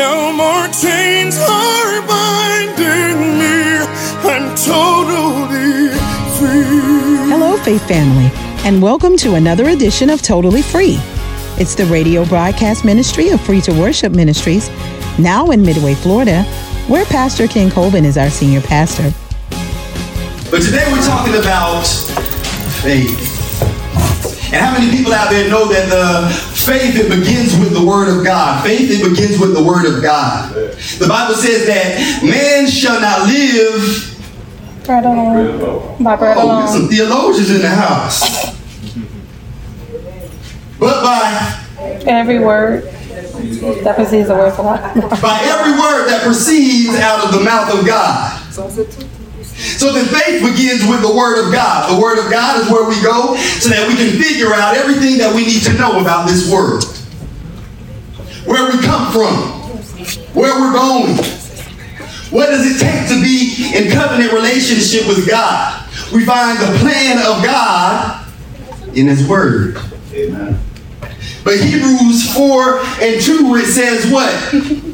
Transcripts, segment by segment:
No more chains are binding me. I'm totally free. Hello, Faith Family, and welcome to another edition of Totally Free. It's the radio broadcast ministry of Free to Worship Ministries, now in Midway, Florida, where Pastor Ken Colvin is our senior pastor. But today we're talking about faith. And how many people out there know that the faith it begins with the word of God? Faith it begins with the word of God. The Bible says that man shall not live. Bread alone. By bread Oh, alone. there's some theologians in the house. But by Every word that precedes the word of God. by every word that proceeds out of the mouth of God. So then faith begins with the Word of God. The Word of God is where we go so that we can figure out everything that we need to know about this world. Where we come from, where we're going. What does it take to be in covenant relationship with God? We find the plan of God in His Word. Amen. But Hebrews 4 and 2, it says what?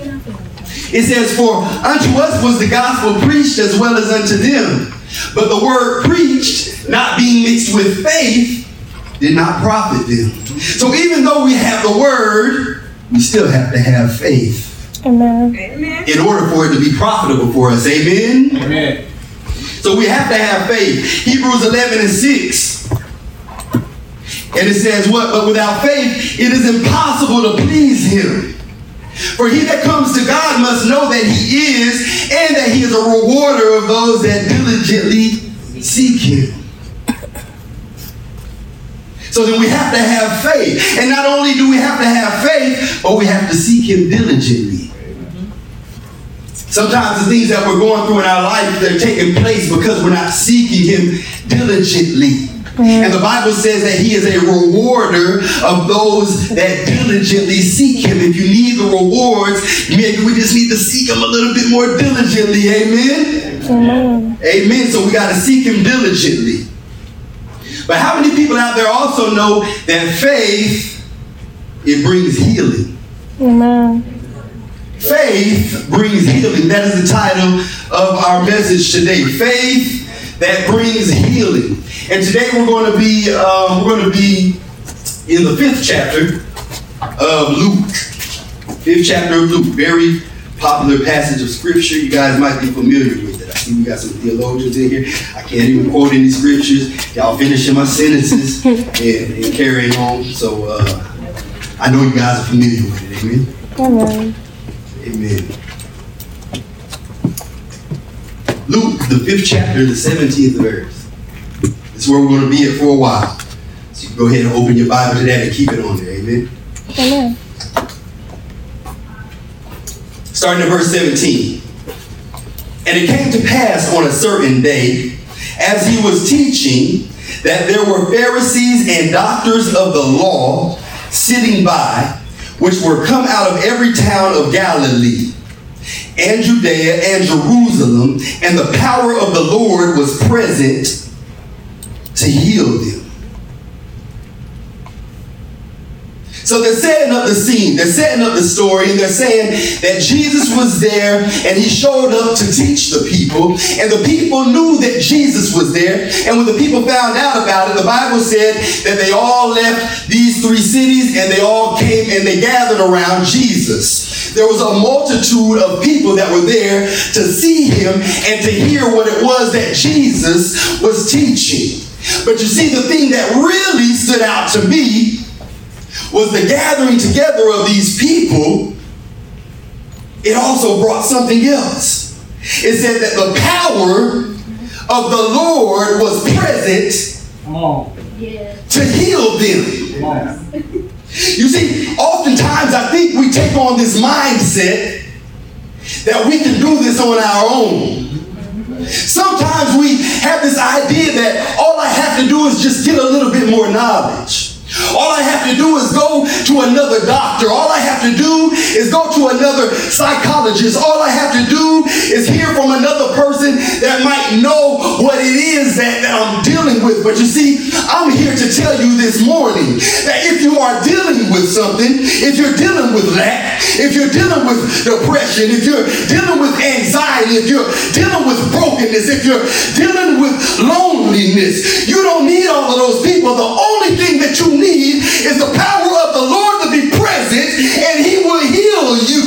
It says, For unto us was the gospel preached as well as unto them. But the word preached, not being mixed with faith, did not profit them. So even though we have the word, we still have to have faith Amen. in order for it to be profitable for us. Amen? Amen. So we have to have faith. Hebrews 11 and 6. And it says what? But without faith, it is impossible to please him. For he that comes to God must know that he is, and that he is a rewarder of those that diligently seek him. So then we have to have faith. And not only do we have to have faith, but we have to seek him diligently. Sometimes the things that we're going through in our life, they're taking place because we're not seeking him diligently. Mm-hmm. And the Bible says that he is a rewarder of those that diligently seek him. If you need the rewards, maybe we just need to seek him a little bit more diligently. Amen? Amen. Amen. So we got to seek him diligently. But how many people out there also know that faith, it brings healing? Amen. Faith brings healing. That is the title of our message today. Faith that brings healing. And today we're going to be um, we're going to be in the fifth chapter of Luke. Fifth chapter of Luke. Very popular passage of scripture. You guys might be familiar with it. I see we got some theologians in here. I can't even quote any scriptures. Y'all finishing my sentences and, and carrying on. So uh, I know you guys are familiar with it. Amen. Amen. Amen. Luke, the fifth chapter, the 17th verse. This is where we're going to be at for a while. So you can go ahead and open your Bible to that and keep it on there. Amen. Amen. Starting at verse 17. And it came to pass on a certain day, as he was teaching, that there were Pharisees and doctors of the law sitting by, which were come out of every town of Galilee and Judea and Jerusalem, and the power of the Lord was present to heal them. So they're setting up the scene, they're setting up the story, and they're saying that Jesus was there and he showed up to teach the people, and the people knew that Jesus was there. And when the people found out about it, the Bible said that they all left these three cities and they all came and they gathered around Jesus. There was a multitude of people that were there to see him and to hear what it was that Jesus was teaching. But you see, the thing that really stood out to me was the gathering together of these people, it also brought something else. It said that the power of the Lord was present Come on. to heal them. You see, oftentimes I think we take on this mindset that we can do this on our own. Sometimes we have this idea that all I have to do is just get a little bit more knowledge. All I have to do is go to another doctor. All I have to do is go to another psychologist. All I have to do is hear from another person that might know what it is that, that I'm dealing with. But you see, I'm here to tell you this morning that if you are dealing with something, if you're dealing with lack, if you're dealing with depression, if you're dealing with anxiety, if you're dealing with brokenness, if you're dealing with loneliness, you don't need all of those people. The only thing that you need is the power of the Lord to be present and he will heal you.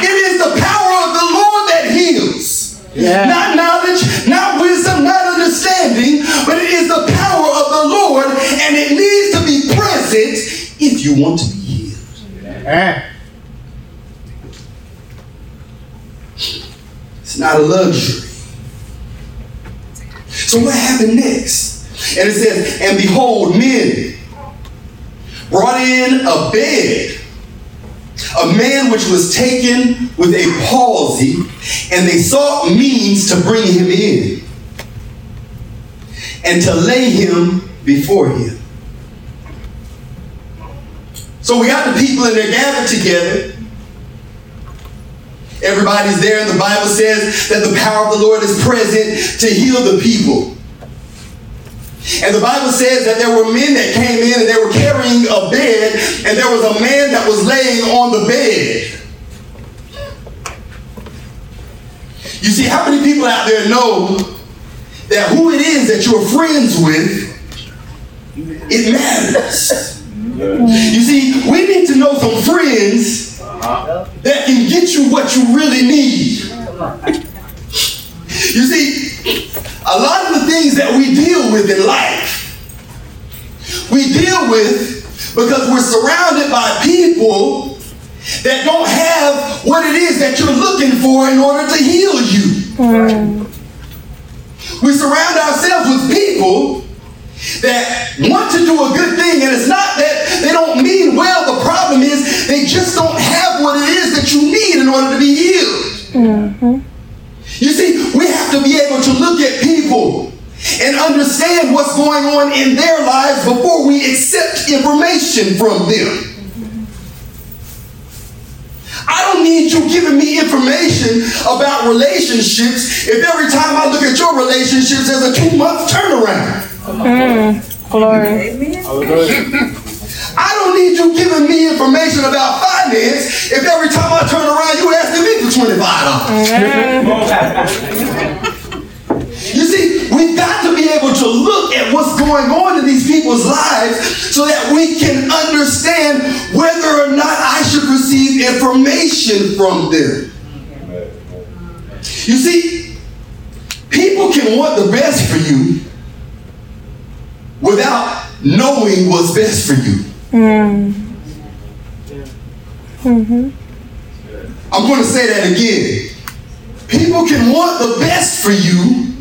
It is the power of the Lord that heals. Yeah. Not knowledge, not wisdom, not understanding, but it is the power of the Lord and it needs to be present if you want to be healed. Eh. It's not a luxury. So what happened next? And it says, and behold, men brought in a bed, a man which was taken with a palsy, and they sought means to bring him in and to lay him before him. So we got the people and they're gathered together. Everybody's there, and the Bible says that the power of the Lord is present to heal the people. And the Bible says that there were men that came in and they were carrying a bed, and there was a man that was laying on the bed. You see, how many people out there know that who it is that you're friends with, it matters. You see, we need to know some friends that can get you what you really need. You see, a lot of the things that we deal with in life, we deal with because we're surrounded by people that don't have what it is that you're looking for in order to heal you. Mm. We surround ourselves with people that want to do a good thing, and it's not that they don't mean well. The problem is they just don't have what it is that you need in order to be healed. Mm-hmm. You see, we have to be able to look at people and understand what's going on in their lives before we accept information from them. I don't need you giving me information about relationships if every time I look at your relationships there's a two month turnaround. Mm, glory. I don't need you giving me information about finance if every time I turn around you asking me for $25. You see, we've got to be able to look at what's going on in these people's lives so that we can understand whether or not I should receive information from them. You see, people can want the best for you without knowing what's best for you. Mm. Mm-hmm. I'm going to say that again. People can want the best for you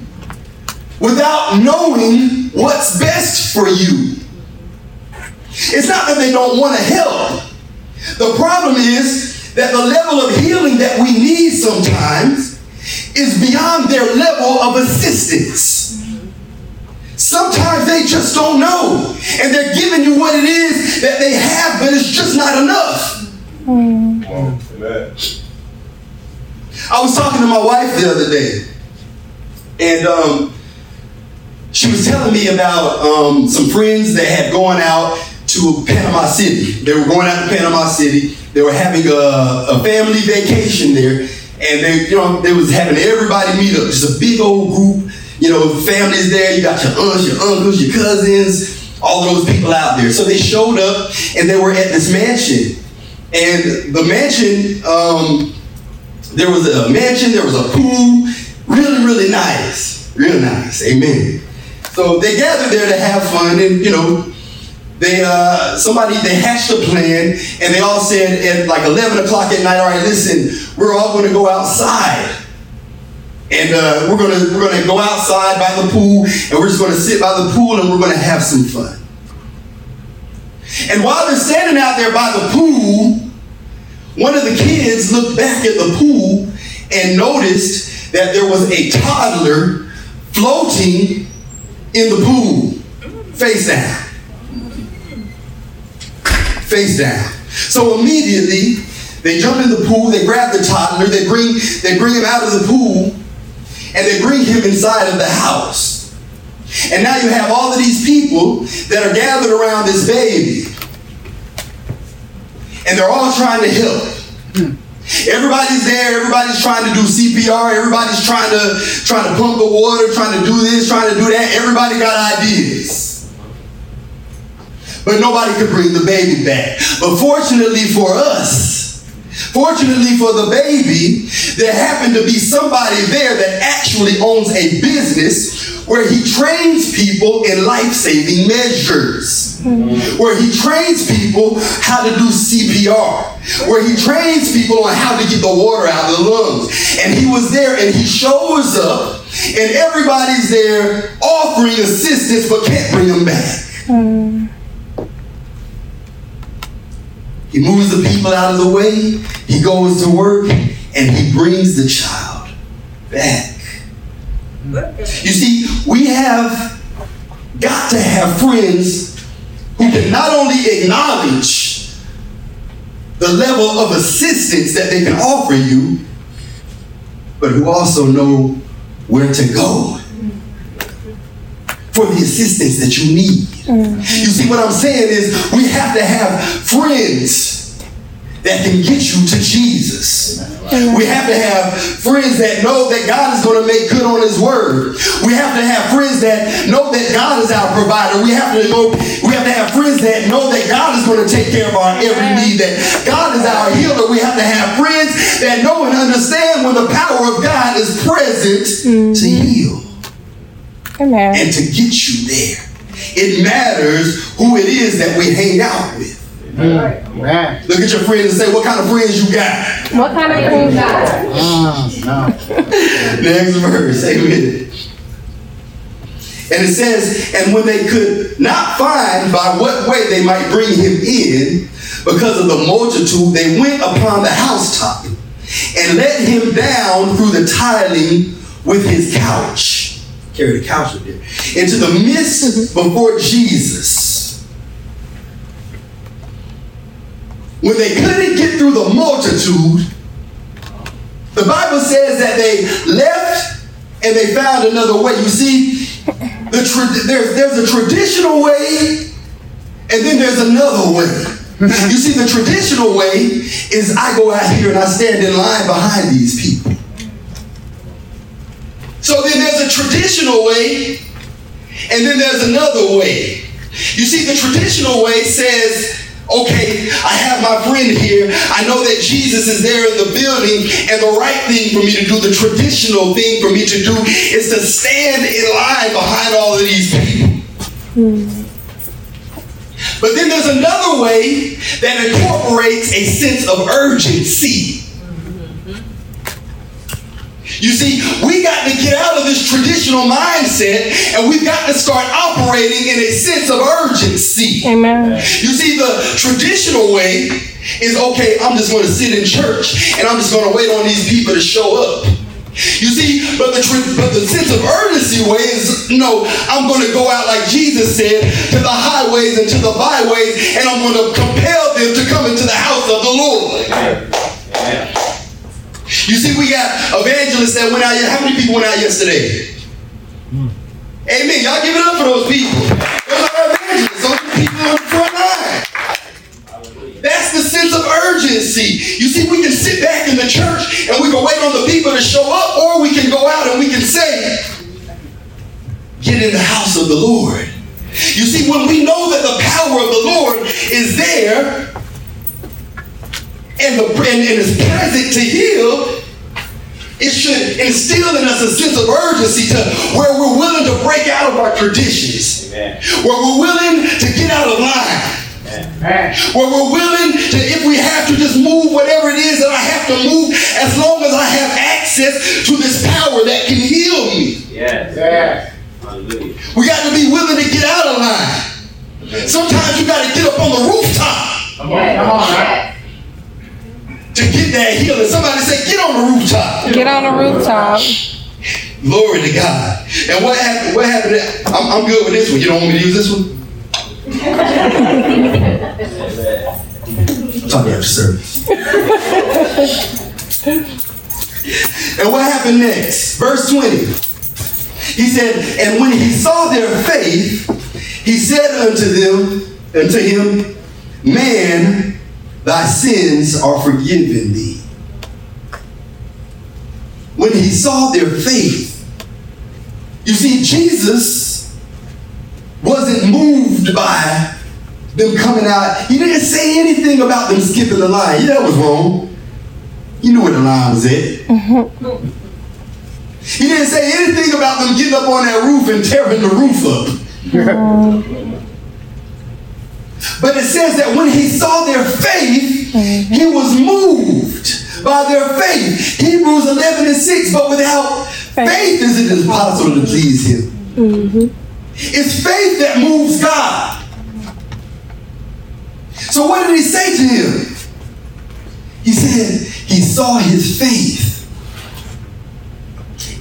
without knowing what's best for you. It's not that they don't want to help. The problem is that the level of healing that we need sometimes is beyond their level of assistance. Sometimes they just don't know, and they're giving you what it is that they have, but it's just not enough. I was talking to my wife the other day, and um, she was telling me about um, some friends that had gone out to Panama City. They were going out to Panama City. They were having a, a family vacation there, and they, you know, they was having everybody meet up. Just a big old group. You know, families there. You got your aunts, your uncles, your cousins, all those people out there. So they showed up, and they were at this mansion. And the mansion, um, there was a mansion, there was a pool, really, really nice, real nice. Amen. So they gathered there to have fun, and you know, they uh, somebody they hatched a plan, and they all said at like 11 o'clock at night, all right, listen, we're all going to go outside. And uh, we're gonna we're gonna go outside by the pool, and we're just gonna sit by the pool, and we're gonna have some fun. And while they're standing out there by the pool, one of the kids looked back at the pool and noticed that there was a toddler floating in the pool. Face down. Face down. So immediately, they jump in the pool, they grab the toddler, they bring, they bring him out of the pool, and they bring him inside of the house. And now you have all of these people that are gathered around this baby. And they're all trying to help. Everybody's there, everybody's trying to do CPR, everybody's trying to trying to pump the water, trying to do this, trying to do that. Everybody got ideas. But nobody could bring the baby back. But fortunately for us, fortunately for the baby, there happened to be somebody there that actually owns a business where he trains people in life saving measures, where he trains people how to do CPR, where he trains people on how to get the water out of the lungs. And he was there and he shows up, and everybody's there offering assistance but can't bring them back. Hmm. He moves the people out of the way, he goes to work, and he brings the child back. You see, we have got to have friends who can not only acknowledge the level of assistance that they can offer you, but who also know where to go for the assistance that you need. Mm-hmm. You see, what I'm saying is we have to have friends that can get you to Jesus. We have to have friends that know that God is going to make good on His word. We have to have friends that know that God is our provider. We have to know. We have to have friends that know that God is going to take care of our every need. That God is our healer. We have to have friends that know and understand when the power of God is present to mm-hmm. heal Amen. and to get you there. It matters who it is that we hang out with. Man. Look at your friends and say, What kind of friends you got? What kind of friends you got? Mm, no. Next verse, amen. And it says, And when they could not find by what way they might bring him in, because of the multitude, they went upon the housetop and let him down through the tiling with his couch. Carry the couch up there. Into the midst before Jesus. When they couldn't get through the multitude, the Bible says that they left and they found another way. You see, the tra- there's, there's a traditional way and then there's another way. You see, the traditional way is I go out here and I stand in line behind these people. So then there's a traditional way and then there's another way. You see, the traditional way says, okay, I have my friend here. I know that Jesus is there in the building, and the right thing for me to do, the traditional thing for me to do, is to stand in line behind all of these people. But then there's another way that incorporates a sense of urgency. You see, we got to get out of this traditional mindset and we've got to start operating in a sense of urgency. Amen. You see, the traditional way is okay, I'm just going to sit in church and I'm just going to wait on these people to show up. You see, but the tr- but the sense of urgency way is no, I'm going to go out like Jesus said to the highways and to the byways, and I'm going to compel them to come into the house of the Lord. You see, we got evangelists that went out. How many people went out yesterday? Amen. Y'all give it up for those people. Those are evangelists. Those are people on the front line. That's the sense of urgency. You see, we can sit back in the church and we can wait on the people to show up, or we can go out and we can say, Get in the house of the Lord. You see, when we know that the power of the Lord is there and, the, and, and is present to heal, it should instill in us a sense of urgency to where we're willing to break out of our traditions, where we're willing to get out of line. Where we're willing to, if we have to, just move whatever it is that I have to move, as long as I have access to this power that can heal me. Yes. Yeah. Hallelujah. We got to be willing to get out of line. Sometimes you got to get up on the rooftop Come on, come on, man. To get that healing. Somebody say, get on the rooftop. Get on the rooftop. Glory to God. And what happened? What happened? I'm, I'm good with this one. You don't want me to use this one? I'll talk after service. and what happened next? Verse 20. He said, And when he saw their faith, he said unto them, unto him, Man, thy sins are forgiven thee. When he saw their faith, you see, Jesus wasn't moved by them coming out. He didn't say anything about them skipping the line. Yeah, that was wrong. He knew where the line was at. Mm-hmm. He didn't say anything about them getting up on that roof and tearing the roof up. Mm-hmm. But it says that when he saw their faith, he was moved by their faith. Hebrews 11 and 6, but without faith is it impossible to please him. Mm-hmm. It's faith that moves God. So what did he say to him? He said he saw his faith.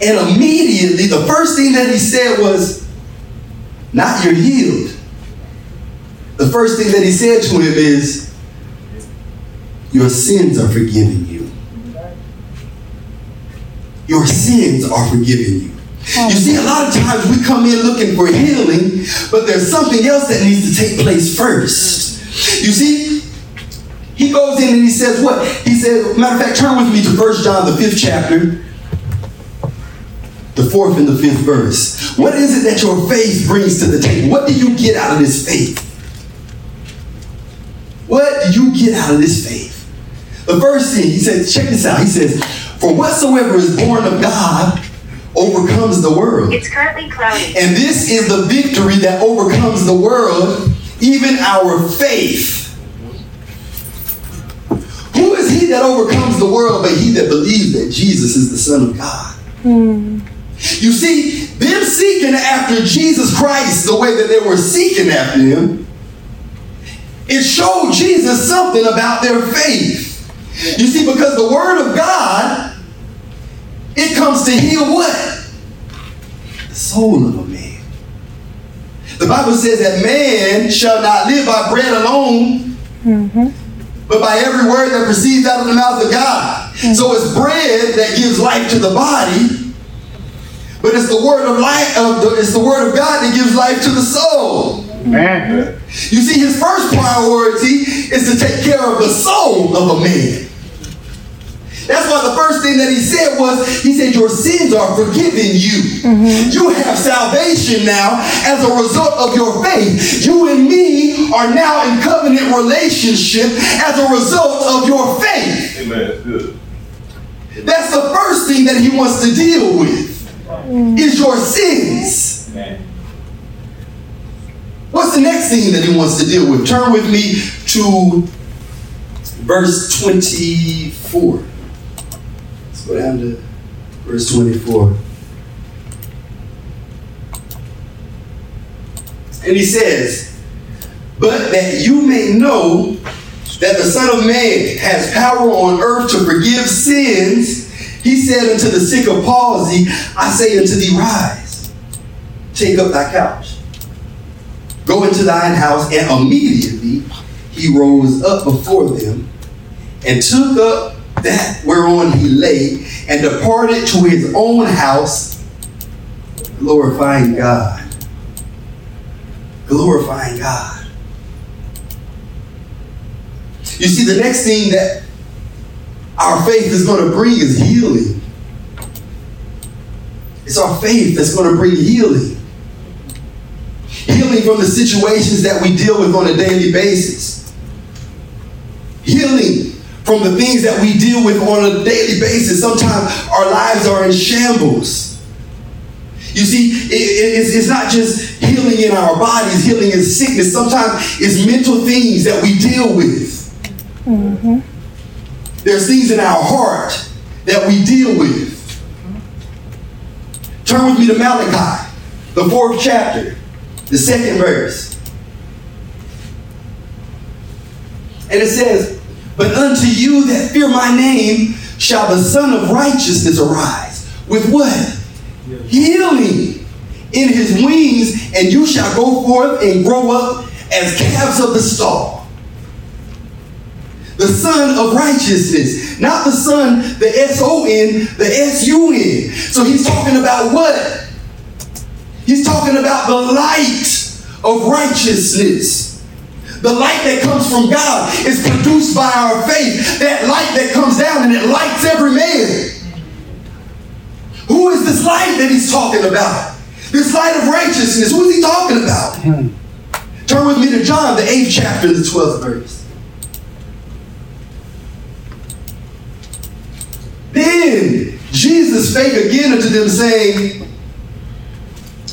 And immediately, the first thing that he said was, Not you're healed. The first thing that he said to him is, Your sins are forgiven you. Your sins are forgiven you. You see, a lot of times we come in looking for healing, but there's something else that needs to take place first. You see, he goes in and he says what? He said, matter of fact, turn with me to 1 John, the fifth chapter, the fourth and the fifth verse. What is it that your faith brings to the table? What do you get out of this faith? What do you get out of this faith? The first thing, he says, check this out. He says, For whatsoever is born of God overcomes the world. It's currently cloudy. And this is the victory that overcomes the world, even our faith. Who is he that overcomes the world but he that believes that Jesus is the Son of God? Hmm. You see, them seeking after Jesus Christ the way that they were seeking after him, it showed Jesus something about their faith. You see, because the Word of God, it comes to heal what? The soul of a man. The Bible says that man shall not live by bread alone, mm-hmm. but by every word that proceeds out of the mouth of God. Mm. So it's bread that gives life to the body, but it's the word of life. Of the, it's the word of God that gives life to the soul. Man. You see, his first priority is to take care of the soul of a man. That's why the first thing that he said was, he said, Your sins are forgiven you. Mm-hmm. You have salvation now as a result of your faith. You and me are now in covenant relationship as a result of your faith. Amen. Good. That's the first thing that he wants to deal with mm. is your sins. What's the next thing that he wants to deal with? Turn with me to verse 24. Let's go down to verse 24. And he says, But that you may know that the Son of Man has power on earth to forgive sins, he said unto the sick of palsy, I say unto thee, rise, take up thy couch, go into thine house, and immediately he rose up before them and took up that whereon he lay and departed to his own house, glorifying God. Glorifying God. You see, the next thing that our faith is going to bring is healing. It's our faith that's going to bring healing. Healing from the situations that we deal with on a daily basis. Healing from the things that we deal with on a daily basis. Sometimes our lives are in shambles. You see, it- it- it's, it's not just healing in our bodies, healing in sickness. Sometimes it's mental things that we deal with. Mm-hmm. There's things in our heart that we deal with. Turn with me to Malachi, the fourth chapter, the second verse. And it says, But unto you that fear my name shall the Sun of Righteousness arise. With what? healing in his wings, and you shall go forth and grow up as calves of the stall. The sun of righteousness, not the son, the S O N, the S U N. So he's talking about what? He's talking about the light of righteousness. The light that comes from God is produced by our faith. That light that comes down and it lights every man. Who is this light that he's talking about? This light of righteousness. Who is he talking about? Turn with me to John, the 8th chapter, the 12th verse. Then Jesus spake again unto them, saying,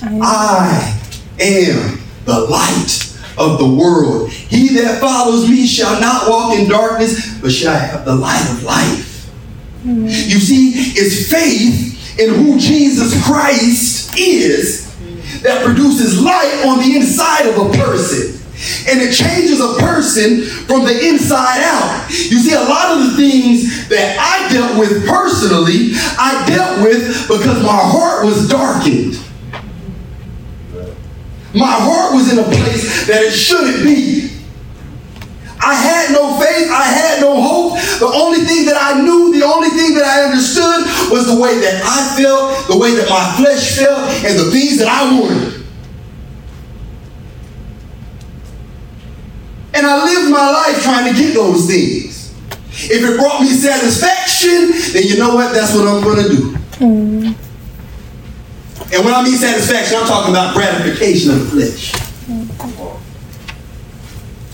I am the light of the world. He that follows me shall not walk in darkness, but shall have the light of life. You see, it's faith in who Jesus Christ is that produces light on the inside of a person. And it changes a person from the inside out. You see, a lot of the things that I dealt with personally, I dealt with because my heart was darkened. My heart was in a place that it shouldn't be. I had no faith. I had no hope. The only thing that I knew, the only thing that I understood was the way that I felt, the way that my flesh felt, and the things that I wanted. And I lived my life trying to get those things. If it brought me satisfaction, then you know what? That's what I'm going to do. Mm. And when I mean satisfaction, I'm talking about gratification of the flesh.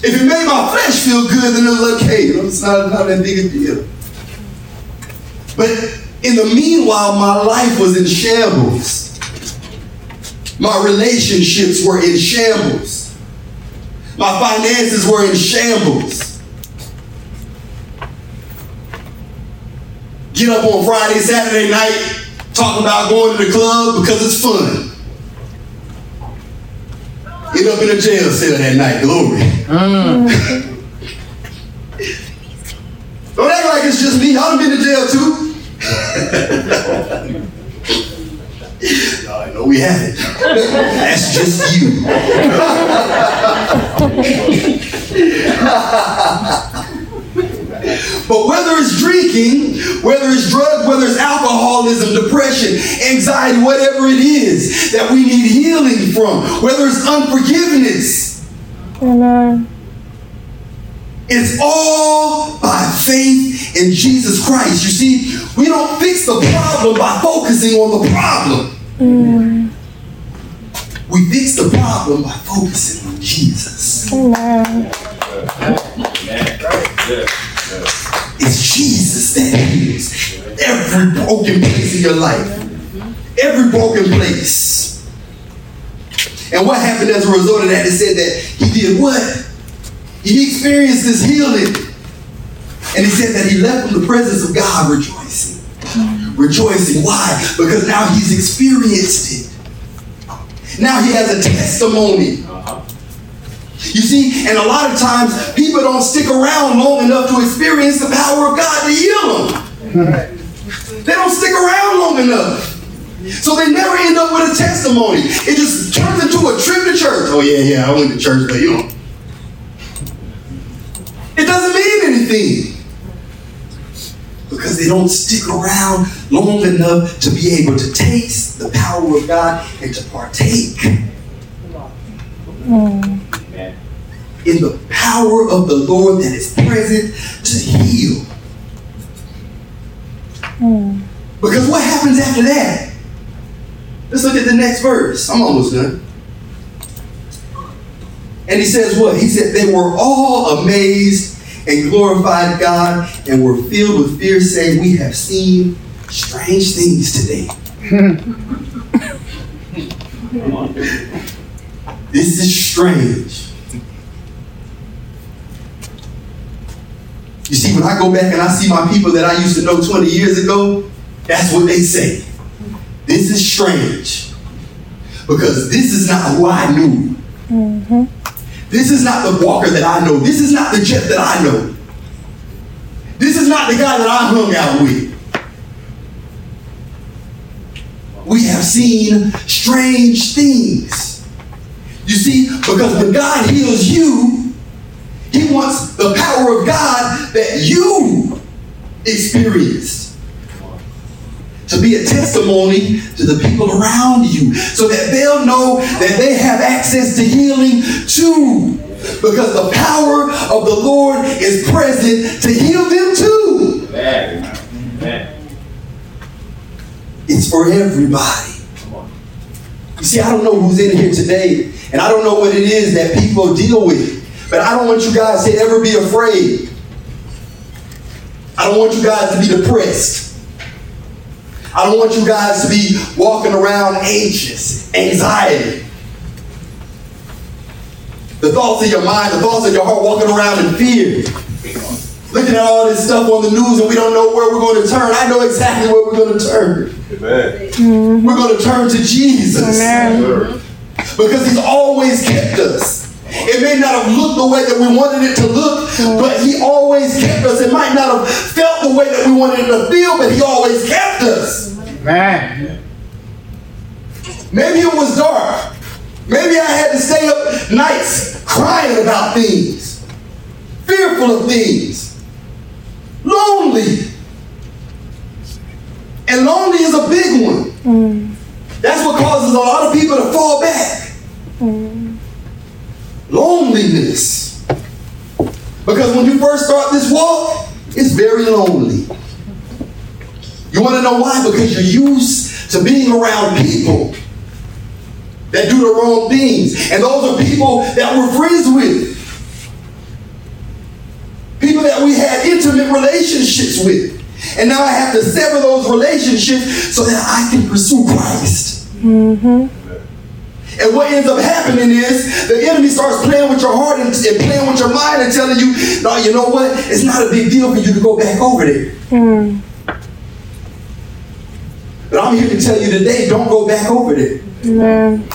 If it made my flesh feel good, then it was okay. It's not, not that big a deal. But in the meanwhile, my life was in shambles. My relationships were in shambles. My finances were in shambles. Get up on Friday, Saturday night, talking about going to the club because it's fun. End up in a jail cell that night. Glory. Don't act like it's just me. I've been to jail too. Y'all know we have it. That's just you. But whether it's drinking, whether it's drugs, whether it's alcoholism, depression, anxiety, whatever it is that we need healing from, whether it's unforgiveness, Amen. it's all by faith in Jesus Christ. You see, we don't fix the problem by focusing on the problem. We fix the problem by focusing on Jesus. Amen. It's Jesus that heals every broken place in your life. Every broken place. And what happened as a result of that? It said that he did what? He experienced this healing. And he said that he left from the presence of God rejoicing. Rejoicing. Why? Because now he's experienced it. Now he has a testimony. You see, and a lot of times people don't stick around long enough to experience the power of God to heal them. They don't stick around long enough. So they never end up with a testimony. It just turns into a trip to church. Oh, yeah, yeah, I went to church, but you know. It doesn't mean anything. Because they don't stick around long enough to be able to taste the power of God and to partake hmm. In the power of the Lord that is present to heal. Because what happens after that? Let's look at the next verse. I'm almost done. And he says what? He said, They were all amazed and glorified God and were filled with fear, saying, We have seen strange things today. this is strange. You see, when I go back and I see my people that I used to know 20 years ago, that's what they say. This is strange. Because this is not who I knew. Mm-hmm. This is not the Walker that I know. This is not the Jeff that I know. This is not the guy that I hung out with. We have seen strange things. You see, because when God heals you, He wants the power of God that you experienced to be a testimony to the people around you so that they'll know that they have access to healing too. Because the power of the Lord is present to heal them too. It's for everybody. You see, I don't know who's in here today, and I don't know what it is that people deal with, but I don't want you guys to ever be afraid. I don't want you guys to be depressed. I don't want you guys to be walking around anxious, anxiety. The thoughts of your mind, the thoughts of your heart walking around in fear. Looking at all this stuff on the news and we don't know where we're going to turn. I know exactly where we're going to turn. Amen. Mm-hmm. We're going to turn to Jesus. Amen. Because he's always kept us. It may not have looked the way that we wanted it to look, but he always kept us. It might not have felt the way that we wanted it to feel, but he always kept us. Man. Maybe it was dark. Maybe I had to stay up nights crying about things, fearful of things, lonely. And lonely is a big one. Mm. That's what causes a lot of people to fall back. Mm. Loneliness. Because when you first start this walk, it's very lonely. You want to know why? Because you're used to being around people that do the wrong things. And those are people that we're friends with. People that we had intimate relationships with. And now I have to sever those relationships so that I can pursue Christ. Mm-hmm. And what ends up happening is the enemy starts playing with your heart and, and playing with your mind and telling you, no, you know what? It's not a big deal for you to go back over there. Hmm. But I'm here to tell you today, don't go back over there. Amen.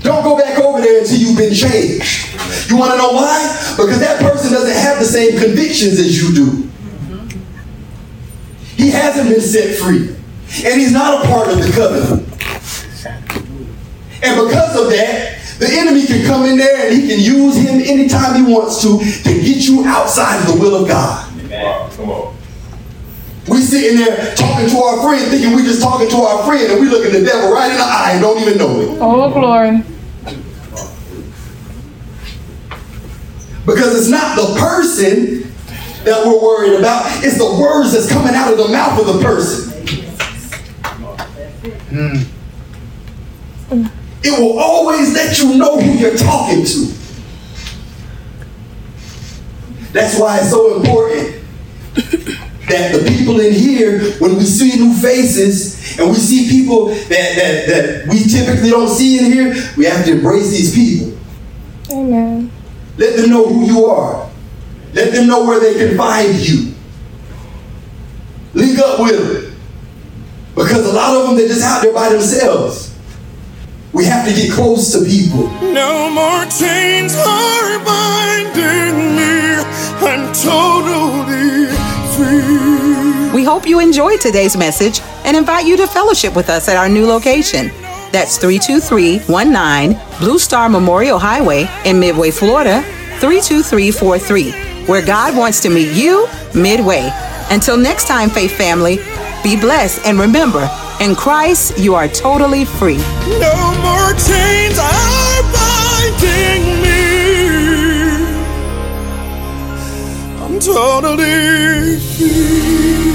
Don't go back over there until you've been changed. You want to know why? Because that person doesn't have the same convictions as you do. Mm-hmm. He hasn't been set free. And he's not a part of the covenant. And because of that, the enemy can come in there and he can use him anytime he wants to to get you outside of the will of God. Wow, come on. We sitting there talking to our friend, thinking we just talking to our friend, and we looking the devil right in the eye and don't even know it. Oh, glory. Because it's not the person that we're worried about, it's the words that's coming out of the mouth of the person. Mm. It will always let you know who you're talking to. That's why it's so important that the people in here, when we see new faces and we see people that, that, that we typically don't see in here, we have to embrace these people. Amen. Let them know who you are. Let them know where they can find you. Link up with them. Because a lot of them, they're just out there by themselves. We have to get close to people. No more chains are binding me. I'm totally free. We hope you enjoyed today's message and invite you to fellowship with us at our new location. That's 32319 Blue Star Memorial Highway in Midway, Florida, 32343, where God wants to meet you midway. Until next time, Faith Family, be blessed and remember, in Christ, you are totally free. No more chains are binding me. I'm totally free.